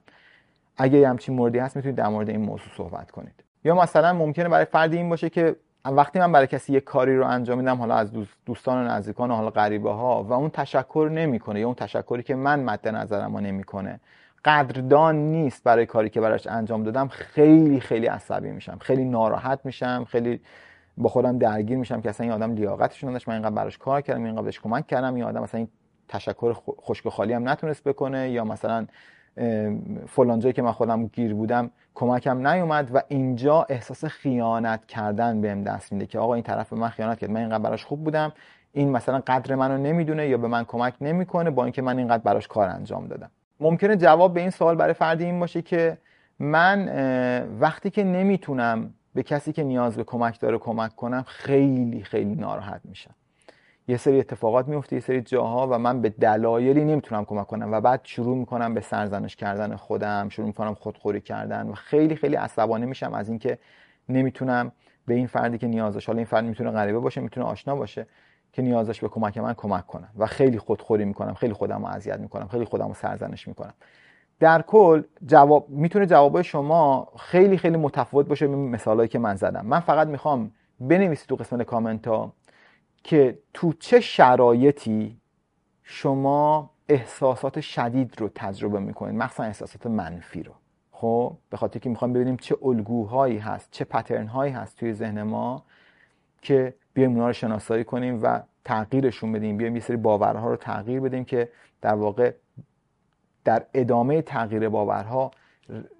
Speaker 2: اگه یه همچین موردی هست می‌تونید در مورد این موضوع صحبت کنید. یا مثلا ممکنه برای فردی این باشه که وقتی من برای کسی یه کاری رو انجام میدم حالا از دوستان و نزدیکان و حالا غریبه ها و اون تشکر نمی‌کنه یا اون تشکری که من مد نظرم رو نمی‌کنه. قدردان نیست برای کاری که براش انجام دادم. خیلی خیلی عصبی میشم. خیلی ناراحت میشم. خیلی با خودم درگیر میشم که اصلا این آدم لیاقتش نداشت. من اینقدر براش کار کردم اینقدر بهش کمک کردم. این آدم مثلا این تشکر خشک و خالی هم نتونست بکنه یا مثلا فلان جایی که من خودم گیر بودم کمکم نیومد و اینجا احساس خیانت کردن بهم دست میده که آقا این طرف به من خیانت کرد. من اینقدر براش خوب بودم. این مثلا قدر منو نمی‌دونه یا به من کمک نمی‌کنه با اینکه من اینقدر براش کار انجام دادم. ممکنه جواب به این سوال برای فردی این باشه که من وقتی که نمی‌تونم به کسی که نیاز به کمک داره کمک کنم خیلی خیلی ناراحت میشم. یه سری اتفاقات میفته یه سری جاها و من به دلایلی نمی‌تونم کمک کنم و بعد شروع می‌کنم به سرزنش کردن خودم شروع می‌کنم خودخوری کردن و خیلی خیلی عصبانی میشم از اینکه نمی‌تونم به این فردی که نیازش حالا این فرد می‌تونه غریبه باشه می‌تونه آشنا باشه که نیازش به کمک من کمک کنم و خیلی خودخوری می‌کنم خیلی خودم رو اذیت می‌کنم خیلی خودم رو سرزنش می‌کنم. در کل جواب می‌تونه جوابای شما خیلی خیلی متفاوت باشه به مثالایی که من زدم. من فقط می‌خوام بنویسید تو قسمت کامنت ها که تو چه شرایطی شما احساسات شدید رو تجربه می‌کنید. مخصوصا احساسات منفی رو. خب به خاطر که می‌خوام ببینیم چه الگوهایی هست چه پترن هایی هست توی ذهن ما که بیایم اونا رو شناسایی کنیم و تغییرشون بدیم. بیایم یه سری باورها رو تغییر بدیم که در واقع در ادامه تغییر باورها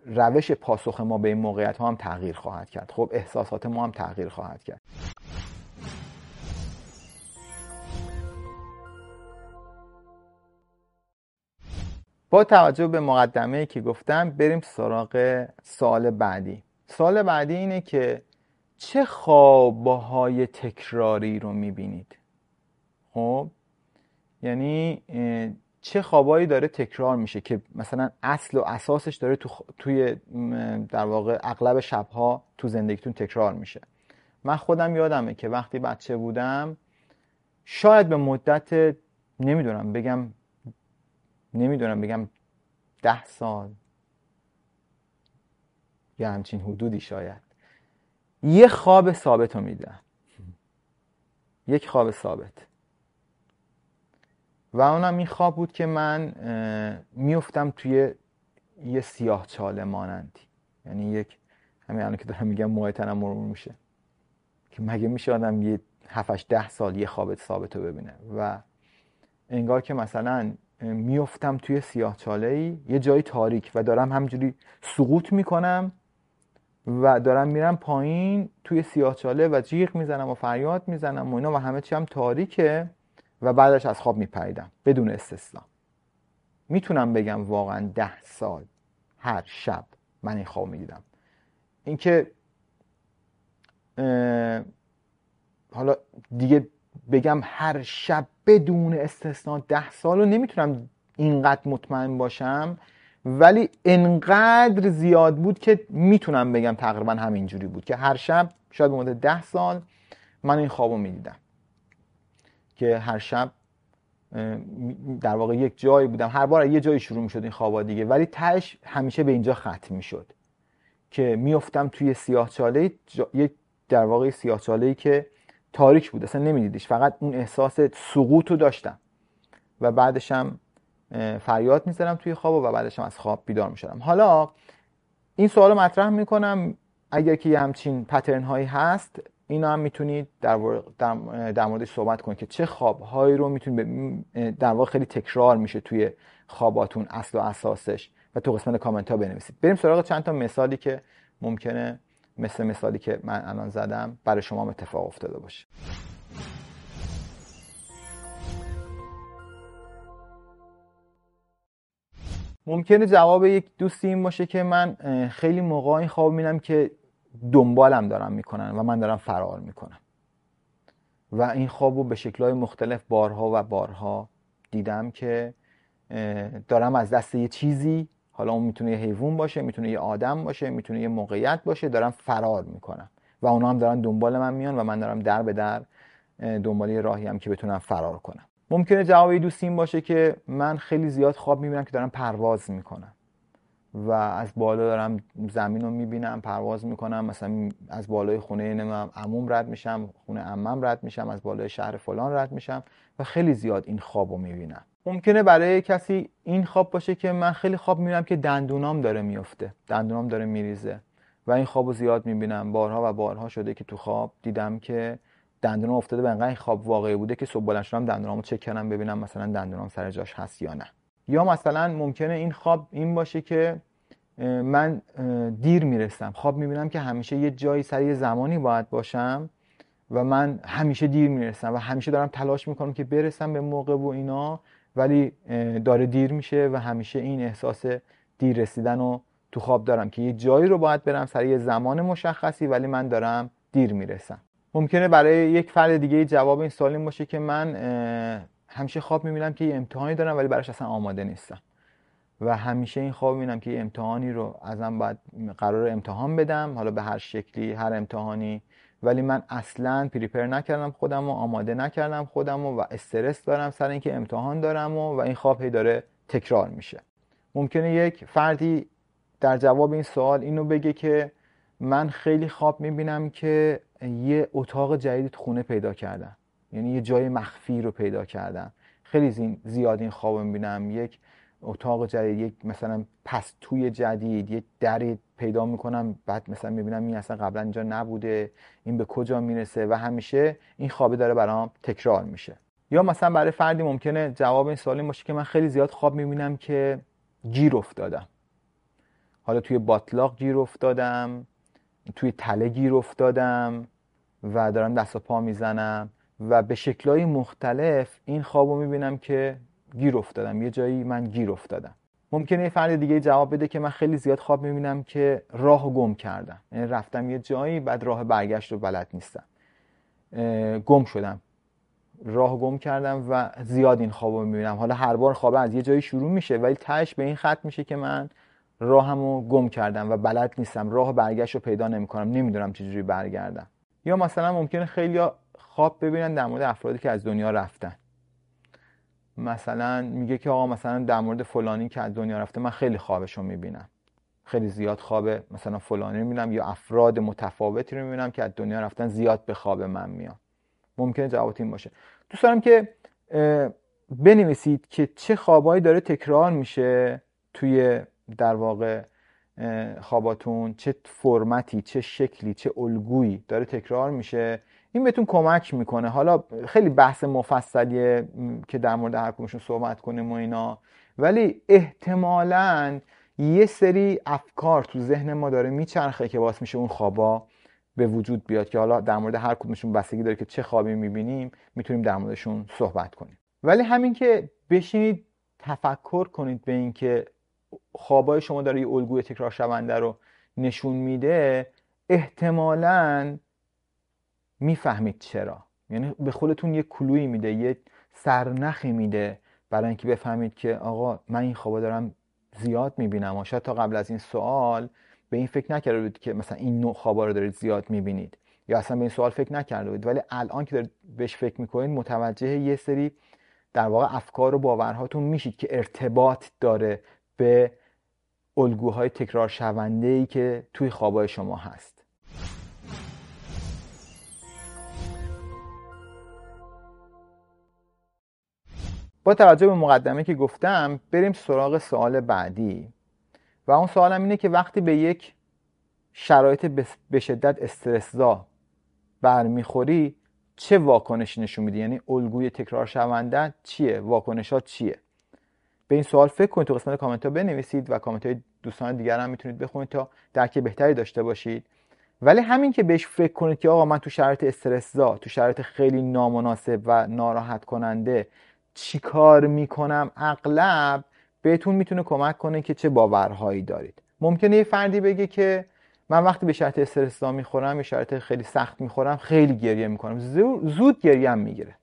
Speaker 2: روش پاسخ ما به این موقعیت ها هم تغییر خواهد کرد. خب احساسات ما هم تغییر خواهد کرد. با توجه به مقدمه که گفتم بریم سراغ سال بعدی. سال بعدی اینه که چه خوابهای تکراری رو می‌بینید؟ خب یعنی چه خوابایی داره تکرار میشه که مثلا اصل و اساسش داره تو توی در واقع اغلب شبها تو زندگیتون تکرار میشه. من خودم یادمه که وقتی بچه بودم شاید به مدت نمی‌دونم بگم نمی‌دونم بگم ده سال. یا همچین حدودی شاید. یه خواب ثابت رو میدم. یک خواب ثابت. و اونم این خواب بود که من میفتم توی یه سیاه چاله مانندی. یعنی یک همین الان که دارم میگم موهای تنم مرور میشه. که مگه میشه آدم یه 7 ده سال یه خواب ثابت رو ببینه؟ و انگار که مثلا میفتم توی سیاه چاله ای یه جای تاریک و دارم همجوری سقوط می‌کنم و دارم میرم پایین توی سیاه چاله و جیغ می‌زنم و فریاد می‌زنم و اینا و همه چی هم تاریکه. و بعدش از خواب میپریدم بدون استثنا. می‌تونم بگم واقعا ده سال هر شب من این خواب می‌دیدم. اینکه حالا دیگه بگم هر شب بدون استثنا ده سال رو نمی‌تونم اینقدر مطمئن باشم ولی انقدر زیاد بود که می‌تونم بگم تقریبا همینجوری بود که هر شب شاید به مدت ده سال من این خواب رو می‌دیدم. که هر شب در واقع یک جایی بودم. هر بار یه جایی شروع می‌شد این خوابا دیگه. ولی تهش همیشه به اینجا ختم می‌شد که میافتم توی سیاه چاله یک در واقع سیاه چاله که تاریک بود. اصلا نمیدیدیش. فقط اون احساس سقوط رو داشتم. و بعدشم فریاد می‌زدم توی خواب و بعدشم از خواب بیدار می‌شدم. حالا این سوال مطرح می‌کنم. اگر که یه همچین پترن هایی هست اینا هم می‌تونید در, در, موردش صحبت کنید که چه خوابهایی رو می‌تونید در واقع خیلی تکرار میشه توی خواباتون اصل و اساسش و تو قسمت کامنت ها بنویسید بریم سراغ چند تا مثالی که ممکنه مثل مثالی که من الان زدم برای شما هم اتفاق افتاده باشه. ممکنه جواب یک دوستی این باشه که من خیلی موقع این خواب میدم که دنبالم دارم می‌کنن و من دارم فرار می‌کنم. و این خواب رو به شکلهای مختلف بارها و بارها دیدم که دارم از دست یه چیزی حالا اون می‌تونه یه حیوان باشه می‌تونه یه آدم باشه می‌تونه یه موقعیت باشه دارم فرار می‌کنم. و اونا هم دارن دنبال من میان و من دارم در به در دنبال یه راهی هم که بتونم فرار کنم. ممکنه جواب دوستی این باشه که من خیلی زیاد خواب می‌بینم که دارم پرواز می‌کنم. و از بالا دارم زمین رو می‌بینم پرواز می‌کنم مثلا از بالای خونه نمیم عموم رد میشم خونه عمم رد میشم از بالای شهر فلان رد میشم و خیلی زیاد این خواب رو می‌بینم. ممکنه برای کسی این خواب باشه که من خیلی خواب می‌بینم که دندونام داره میفته دندونام داره میریزه و این خواب رو زیاد می‌بینم. بارها و بارها شده که تو خواب دیدم که دندونم افتاده و انقدر این خواب واقعی بوده که صبح بلند شدم دندونامو چک کردم ببینم مثلا دندونام سر جاش هست یا نه. یا مثلا ممکنه این خواب این باشه که من دیر می‌رسم. خواب می‌بینم که همیشه یه جایی سر زمانی باید باشم و من همیشه دیر می‌رسم و همیشه دارم تلاش می‌کنم که برسم به موقع و اینا ولی داره دیر میشه و همیشه این احساس دیر رسیدن رو تو خواب دارم که یه جایی رو باید برم سر یه زمان مشخصی ولی من دارم دیر می‌رسم. ممکنه برای یک فرد دیگه جواب این سوال این باشه که من همیشه خواب می‌بینم که یه امتحانی دارم ولی براش اصلا آماده نیستم. و همیشه این خواب می‌بینم که یه امتحانی رو ازم باید قرار امتحان بدم حالا به هر شکلی هر امتحانی. ولی من اصلا پریپر نکردم خودم و آماده نکردم خودم و, و استرس دارم سر اینکه امتحان دارم و, و این خواب هی داره تکرار میشه. ممکنه یک فردی در جواب این سوال اینو بگه که من خیلی خواب می‌بینم که یه اتاق جدید خونه پیدا کردم. یعنی یه جای مخفی رو پیدا کردم. خیلی زیاد این خواب می‌بینم. یک اتاق جدید یک مثلا پستوی جدید یک دری پیدا می‌کنم بعد مثلا می‌بینم این اصلا قبلا اینجا نبوده این به کجا می‌رسه و همیشه این خوابه داره برام تکرار میشه. یا مثلا برای فردی ممکنه جواب این سوال باشه که من خیلی زیاد خواب می‌بینم که گیر افتادم. حالا توی باطلاق گیر افتادم توی تله گیر افتادم و دارم دست و پا می‌زنم و به شکلهای مختلف این خواب رو می‌بینم که گیر افتادم. یه جایی من گیر افتادم. ممکنه یه فرد دیگه جواب بده که من خیلی زیاد خواب می‌بینم که راه گم کردم. یعنی رفتم یه جایی بعد راه برگشت رو بلد نیستم. گم شدم. راه گم کردم و زیاد این خواب رو می‌بینم. حالا هر بار خواب از یه جایی شروع میشه ولی تهش به این خط میشه که من راهمو گم کردم و بلد نیستم. راه برگشت رو پیدا نمی‌کنم. نمی‌دونم چجوری برگردم. یا مثلا ممکنه خیلی خواب ببینن در مورد افرادی که از دنیا رفتن. مثلا میگه که آقا مثلا در مورد فلانی که از دنیا رفته من خیلی خوابش رو می‌بینم. خیلی زیاد خواب مثلا فلانی می‌بینم یا افراد متفاوتی رو می‌بینم که از دنیا رفتن زیاد به خواب من میان. ممکنه جواب این باشه. دوست دارم که بنویسید که چه خوابایی داره تکرار میشه توی در واقع خواباتون چه فرمتی چه شکلی چه الگویی داره تکرار میشه. این بهتون کمک می‌کنه. حالا خیلی بحث مفصلیه که در مورد هر کدومشون صحبت کنیم و اینا. ولی احتمالا یه سری افکار تو ذهن ما داره میچرخه که باعث میشه اون خوابا به وجود بیاد که حالا در مورد هر کدومشون بستگی داره که چه خوابی می‌بینیم می‌تونیم در موردشون صحبت کنیم. ولی همین که بشینید تفکر کنید به اینکه خوابای شما داره یه الگوی تکرار شونده رو نشون میده احتمالا می‌فهمید چرا. یعنی به خودتون یه کلویی میده یه سرنخی میده برای اینکه بفهمید که آقا من این خوابا دارم زیاد می‌بینم و شاید تا قبل از این سوال به این فکر نکرده بود که مثلا این نوع خوابا رو دارید زیاد می‌بینید یا اصلا به این سوال فکر نکرده بود ولی الان که دارید بهش فکر می‌کنید متوجه یه سری در واقع افکار و باورهاتون میشید که ارتباط داره به الگوهای تکرار شونده ای که توی خوابای شما هست. با توجه به مقدمه که گفتم بریم سراغ سوال بعدی. و اون سوالم اینه که وقتی به یک شرایط به شدت استرسزا برمیخوری چه واکنشی نشون میدی؟ یعنی الگوی تکرار شونده چیه؟ واکنش ها چیه؟ به این سوال فکر کنید تو قسمت کامنت ها بنویسید و کامنت های دوستان دیگر هم می‌تونید بخونید تا درک بهتری داشته باشید. ولی همین که بهش فکر کنید که آقا من تو شرایط استرسزا تو شرایط خیلی نامناسب و ناراحت کننده چیکار می‌کنم اغلب بهتون می‌تونه کمک کنه که چه باورهایی دارید. ممکنه یه فردی بگه که من وقتی به شرط استرسا می‌خورم یه شرط خیلی سخت می‌خورم خیلی گریه می‌کنم. زود گریه هم می‌گیره.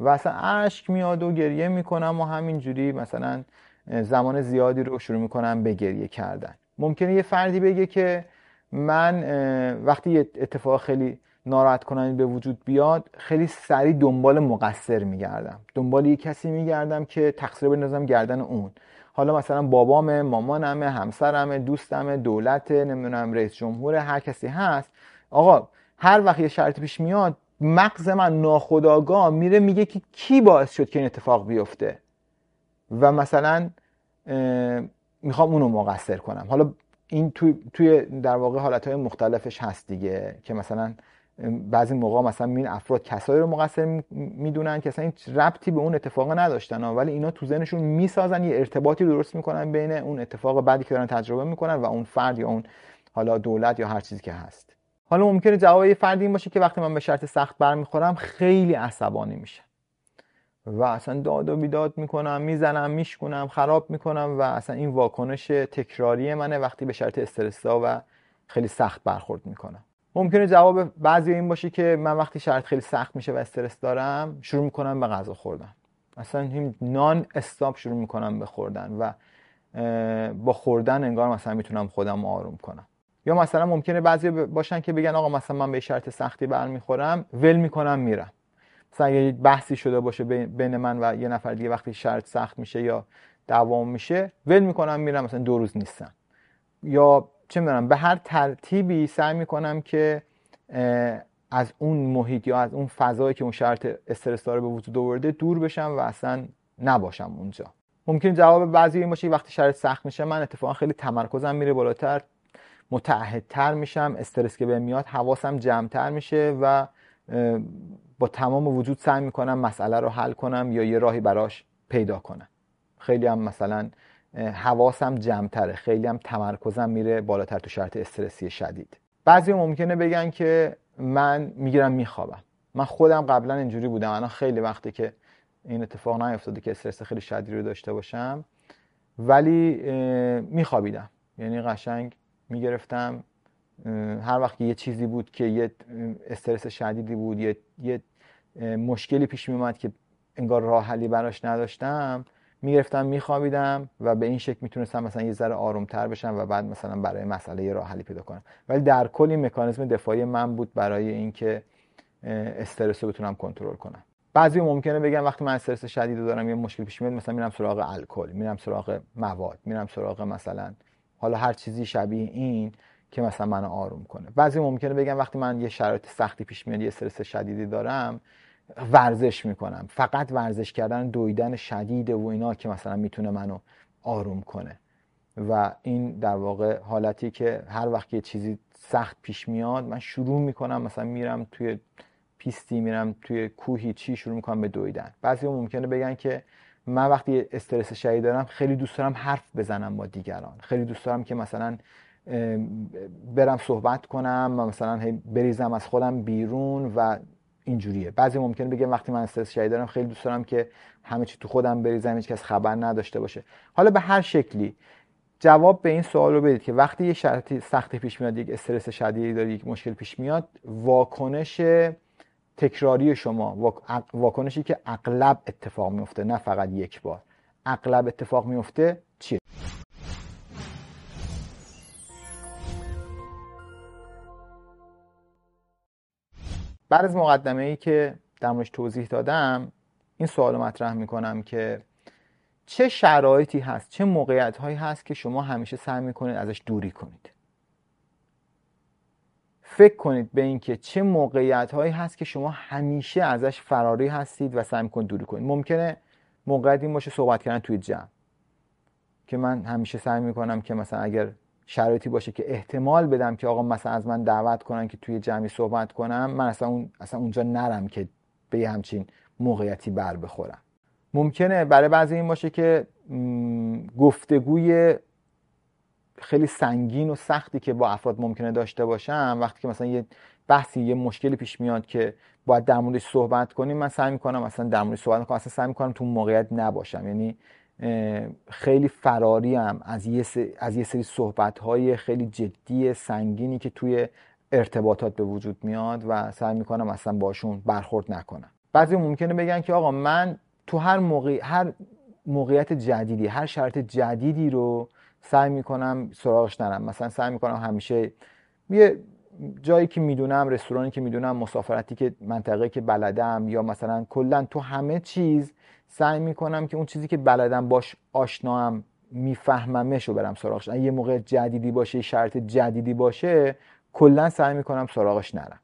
Speaker 2: و اصلا اشک میاد و گریه می‌کنم و همینجوری مثلا زمان زیادی رو شروع می‌کنم به گریه کردن. ممکنه یه فردی بگه که من وقتی یه اتفاق خیلی ناراحت کننده به وجود بیاد خیلی سریع دنبال مقصر میگردم. دنبال یه کسی میگردم که تقصیر بندازم گردن اون. حالا مثلا بابام مامانمه همسرمه دوستمه دولته نمی‌دونم رئیس جمهور هر کسی هست. آقا هر وقت یه شرط پیش میاد مغز من ناخداگاه میره میگه که کی باعث شد که این اتفاق بیفته؟ و مثلا می‌خوام اونو مقصر کنم. حالا این توی, توی در واقع حالت مختلفش هست دیگه که مثلا بعضی موقع مثلا این افراد کسایی رو مقصر می‌دونن که اصلا این ربطی به اون اتفاق نداشتن ولی اینا تو ذهنشون می‌سازن یه ارتباطی درست می‌کنن بین اون اتفاق بعدی که دارن تجربه می‌کنن و اون فرد یا اون حالا دولت یا هر چیزی که هست. حالا ممکنه جواب یه فردی این باشه که وقتی من به شرط سخت برمیخورم خیلی عصبانی میشه و اصلا داد و بیداد می‌کنم می‌زنم میشکنم خراب می‌کنم و اصلا این واکنش تکراری منه وقتی به شرط استرسا و خیلی سخت برخورد می‌کنم. ممکنه جواب بعضی این باشه که من وقتی شرط خیلی سخت میشه و استرس دارم شروع می‌کنم به غذا خوردن. اصلا نان استاپ شروع می‌کنم به خوردن و با خوردن انگار مثلا می‌تونم خودم آروم کنم. یا مثلا ممکنه بعضی باشن که بگن آقا مثلا من به شرط سختی برمیخورم ول می‌کنم میرم. مثلا اگه بحثی شده باشه بین من و یه نفر دیگه وقتی شرط سخت میشه یا دوام میشه ول می‌کنم میرم مثلا دو روز نیستم. یا چه می‌دونم به هر ترتیبی سعی می‌کنم که از اون محیط یا از اون فضایی که اون شرط استرس داره به وجود آورده دور بشم و اصلا نباشم اونجا. ممکن جواب بعضی این باشه وقتی شرط سخت میشه من اتفاقا خیلی تمرکزم میره بالاتر متعهدتر میشم استرس که به میاد حواسم جمعتر میشه و با تمام وجود سعی می‌کنم مسئله رو حل کنم یا یه راهی براش پیدا کنم. خیلی هم مثلا حواسم جمعتره. خیلی هم تمرکزم میره بالاتر تو شرط استرسی شدید. بعضی ممکنه بگن که من می‌گیرم میخوابم. من خودم قبلا اینجوری بودم. الان خیلی وقته که این اتفاق نیفتاده که استرس خیلی شدید رو داشته باشم. ولی میخوابیدم. یعنی قشنگ می‌گرفتم. هر وقت یه چیزی بود که یه استرس شدیدی بود یه, یه مشکلی پیش میومد که انگار راه حلی براش نداشتم می‌گرفتم میخوابیدم و به این شکل می‌تونستم مثلا یه ذره آرومتر بشم و بعد مثلا برای مسئله یه راه حلی پیدا کنم. ولی در کل این مکانیزم دفاعی من بود برای اینکه استرس رو بتونم کنترل کنم. بعضی ممکنه بگم وقتی من استرس شدید دارم یه مشکل پیش میاد مثلا میرم سراغ الکل میرم سراغ مواد میرم سراغ مثلا حالا هر چیزی شبیه این که مثلا منو آروم کنه. بعضی ممکنه بگم وقتی من یه شرایط سختی پیش میاد یه استرس شدیدی دارم ورزش می‌کنم. فقط ورزش کردن دویدن شدید و اینا که مثلا می‌تونه منو آروم کنه. و این در واقع حالتی که هر وقت یه چیزی سخت پیش میاد من شروع می‌کنم مثلا میرم توی پیستی میرم توی کوهی چی شروع می‌کنم به دویدن. بعضی ممکنه بگن که من وقتی استرس شدید دارم خیلی دوست دارم حرف بزنم با دیگران. خیلی دوست دارم که مثلا برم صحبت کنم و مثلا بریزم از خودم بیرون و اینجوریه. بعضی ممکنه بگم وقتی من استرس شدید دارم خیلی دوست دارم که همه چی تو خودم بریزم هیچ کس خبر نداشته باشه. حالا به هر شکلی جواب به این سوال رو بدید که وقتی یه شرطی سختی پیش میاد یک استرس شدیدی داری یک مشکل پیش میاد واکنش تکراری شما واکنشی که اغلب اتفاق میفته نه فقط یک بار اغلب اتفاق میفته بعد از مقدمه ای که در توضیح دادم این سوال مطرح می‌کنم که چه شرایطی هست چه موقعیت هایی هست که شما همیشه سعی می‌کنید ازش دوری کنید؟ فکر کنید به اینکه چه موقعیت هایی هست که شما همیشه ازش فراری هستید و سعی می‌کنید دوری کنید. ممکنه موقعیت این باشه صحبت کردن توی جمع که من همیشه سعی می‌کنم که مثلا اگر شرایطی باشه که احتمال بدم که آقا مثلا از من دعوت کنن که توی جمعی صحبت کنم من اصلا, اون اصلا اونجا نرم که به همچین موقعیتی بر بخورم. ممکنه برای بعضی این باشه که گفتگوی خیلی سنگین و سختی که با افراد ممکنه داشته باشم وقتی که مثلا یه بحثی یه مشکلی پیش میاد که باید در موردش صحبت کنیم من سعی می‌کنم مثلا در موردش صحبت کنم اصلا سعی می‌کنم تو موقعیت نباشم. یعنی خیلی فراریم از یه از یه سری صحبت های خیلی جدی سنگینی که توی ارتباطات به وجود میاد و سعی می‌کنم اصلا باشون برخورد نکنم. بعضی ممکنه بگن که آقا من تو هر موقع هر موقعیت جدیدی هر شرط جدیدی رو سعی می‌کنم سراغش نرم. مثلا سعی می‌کنم همیشه یه جایی که می‌دونم رستورانی که می‌دونم مسافرتی که منطقه که بلدم یا مثلا کلا تو همه چیز سعی می‌کنم که اون چیزی که بلدم باش آشنام میفهممش رو برم سراغش. یه موقع جدیدی باشه شرط جدیدی باشه کلا سعی می‌کنم سراغش نرم.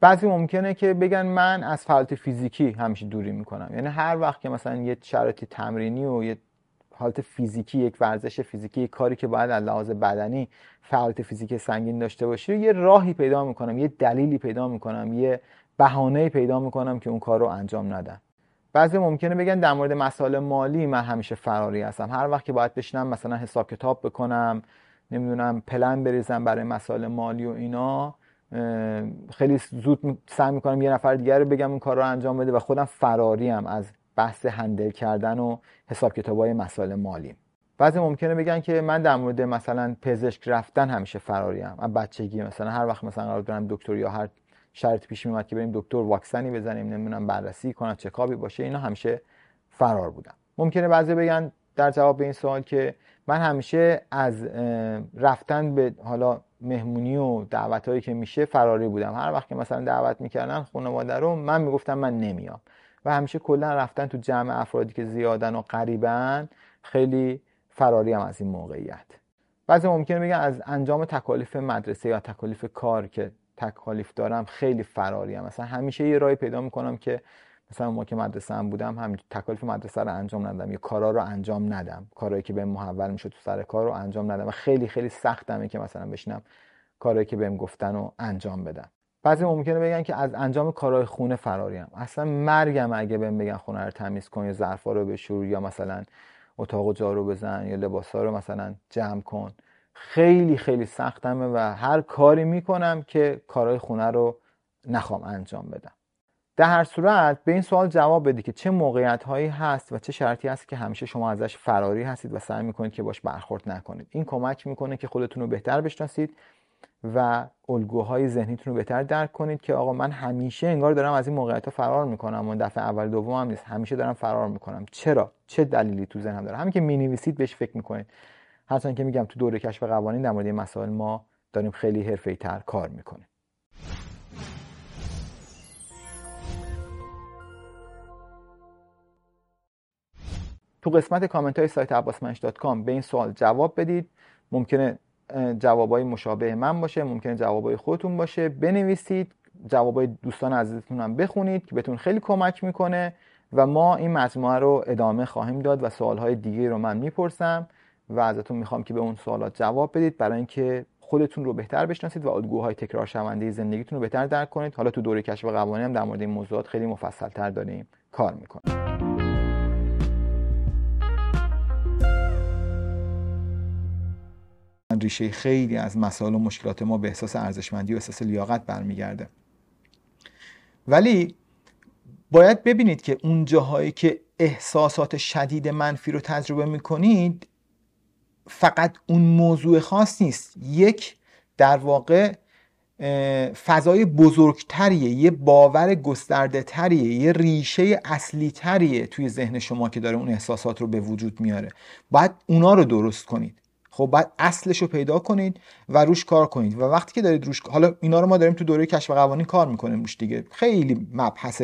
Speaker 2: بعضی ممکنه که بگن من از فعالیت فیزیکی همیشه دوری می‌کنم. یعنی هر وقت که مثلا یه شرایط تمرینی و یه حالت فیزیکی یک ورزش فیزیکی یک کاری که باید از لحاظ بدنی فعالیت فیزیکی سنگین داشته باشه یه راهی پیدا می‌کنم یه دلیلی پیدا می‌کنم یه بهانه پیدا می‌کنم که اون کار رو انجام ندم. بعضی ممکنه بگن در مورد مسائل مالی من همیشه فراری هستم. هر وقت که باید بشینم مثلا حساب کتاب بکنم نمی‌دونم پلن بریزم برای مسائل مالی و اینا خیلی زود سعی می‌کنم یه نفر دیگر رو بگم اون کار رو انجام بده و خودم فراریم از بحث هندل کردن و حساب کتاب های مسائل مالی. بعضی ممکنه بگن که من در مورد مثلا پزشک رفتن همیشه فراریم. از بچگی مثلا هر وقت مثلا قرار دارم دکتر یا هر شرط پیش میومد که بریم دکتر واکسنی بزنیم نمی‌دونم بررسی کنم چکابی باشه اینا همیشه فرار بودم ممکنه بعضی بگن در جواب به این سوال که من همیشه از رفتن به حالا مهمونی و دعوت هایی که میشه فراری بودم. هر وقت که مثلا دعوت می‌کردن خانواده رو من می‌گفتم من نمیام. و همیشه کلا رفتن تو جمع افرادی که زیادن و قریبن خیلی فراری هم از این موقعیت. بعضی ممکنه بگن از انجام تکالیف مدرسه یا تکالیف کار که تکالیف دارم خیلی فراری هم. مثلا همیشه یه راهی پیدا می‌کنم که مثلا ما که مدرسه هم بودم هم تکالیف مدرسه رو انجام ندم یا کارا رو انجام ندم. کارهایی که بهم محول میشه تو سر کار رو انجام ندم و خیلی خیلی سختمه که مثلا بشینم کارهایی که بهم گفتن رو انجام بدم. بعضی ممکنه بگن که از انجام کارهای خونه فراریم. اصلا مرگم اگه بهم بگن خونه رو تمیز کن یا ظرفا رو بشور یا مثلا اتاق جارو بزن یا لباس ها رو مثلا جمع کن. خیلی خیلی سختمه و هر کاری می‌کنم که کارهای خونه رو نخوام انجام بدم. در هر صورت به این سوال جواب بدی که چه موقعیت هایی هست و چه شرطی هست که همیشه شما ازش فراری هستید و سعی می‌کنید که باش برخورد نکنید. این کمک می‌کنه که خودتون رو بهتر بشناسید و الگوهای ذهنیتون رو بهتر درک کنید که آقا من همیشه انگار دارم از این موقعیت ها فرار می‌کنم و دفعه اول دوم هم نیست. همیشه دارم فرار می‌کنم. چرا؟ چه دلیلی تو ذهنم داره؟ همین که می‌نویسید بهش فکر می‌کنید. هرچند که میگم تو دوره کشف قوانین در مورد مسائل ما داریم خیلی حرفه‌ای تر کار می‌کنیم. تو قسمت کامنت های سایت عباسمنش.com به این سوال جواب بدید. ممکنه جوابای مشابه من باشه ممکنه جوابای خودتون باشه. بنویسید جوابای دوستان عزیزتون هم بخونید که بهتون خیلی کمک می‌کنه و ما این مجموعه رو ادامه خواهیم داد و سوالهای دیگه رو من می‌پرسم. و ازتون می‌خوام که به اون سوالات جواب بدید. برای اینکه خودتون رو بهتر بشناسید و الگوهای تکرار شونده زندگیتون رو بهتر درک کنید. حالا تو دوره کشف قوانین هم در مورد این موضوعات خیلی مفصل تر داریم کار می‌کنیم. ریشه خیلی از مسائل و مشکلات ما به احساس ارزشمندی و احساس لیاقت برمیگرده. ولی باید ببینید که اون جاهایی که احساسات شدید منفی رو تجربه می‌کنید فقط اون موضوع خاص نیست. یک در واقع فضای بزرگتریه یه باور گسترده تریه یه ریشه اصلی تریه توی ذهن شما که داره اون احساسات رو به وجود میاره. باید اونا رو درست کنید. خب بعد اصلش رو پیدا کنید و روش کار کنید. و وقتی که دارید روش حالا اینا رو ما داریم تو دوره کشف قوانین کار می‌کنیم روش دیگه. خیلی مبحث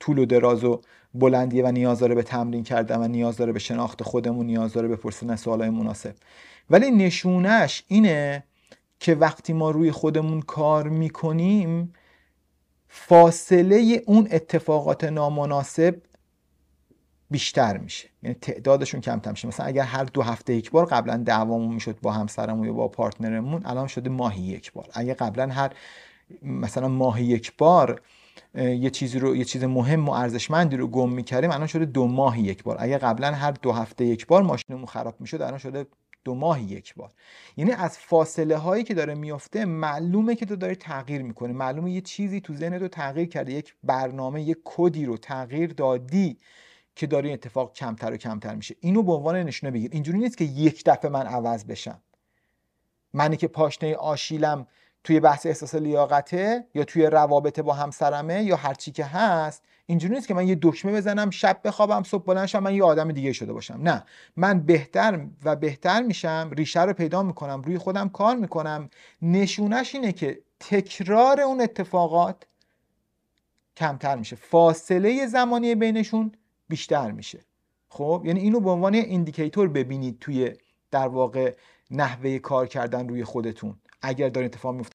Speaker 2: طول و دراز و بلندیه و نیاز داره به تمرین کردن و نیاز داره به شناخت خودمون نیاز داره به پرسیدن سوالای مناسب. ولی نشونش اینه که وقتی ما روی خودمون کار می‌کنیم فاصله اون اتفاقات نامناسب بیشتر میشه. یعنی تعدادشون کمتر میشه. مثلا اگر هر دو هفته یک بار قبلا دعوامون می‌شد با همسرمون یا با پارتنرمون الان شده ماهی یک بار. اگر قبلا هر مثلا ماهی یک بار یه چیزی رو یه چیز مهم و ارزشمندی رو گم می‌کردیم الان شده دو ماهی یک بار. اگر قبلا هر دو هفته یک بار ماشینمون خراب می‌شد الان شده دو ماهی یک بار. یعنی از فاصله هایی که داره میفته معلومه که تو داری تغییر می‌کنه معلومه یه چیزی تو ذهن تو تغییر کرده. یک برنامه یک کدی رو تغییر دادی که داره اتفاق کمتر و کمتر میشه. اینو به عنوان نشونه بگیر. اینجوری نیست که یک دفعه من عوض بشم. منی که پاشنه آشیلم توی بحث احساس لیاقته یا توی روابط با همسرمه یا هر چی که هست اینجوری نیست که من یه دکمه بزنم شب بخوابم صبح بلند من یه آدم دیگه شده باشم. نه. من بهتر و بهتر میشم ریشه رو پیدا می‌کنم روی خودم کار می‌کنم. نشونش اینه که تکرار اون اتفاقات کمتر میشه. فاصله زمانی بینشون بیشتر میشه. خب؟ یعنی اینو به عنوان ایندیکیتور ببینید توی در واقع نحوه کار کردن روی خودتون. اگر داره اتفاق میفته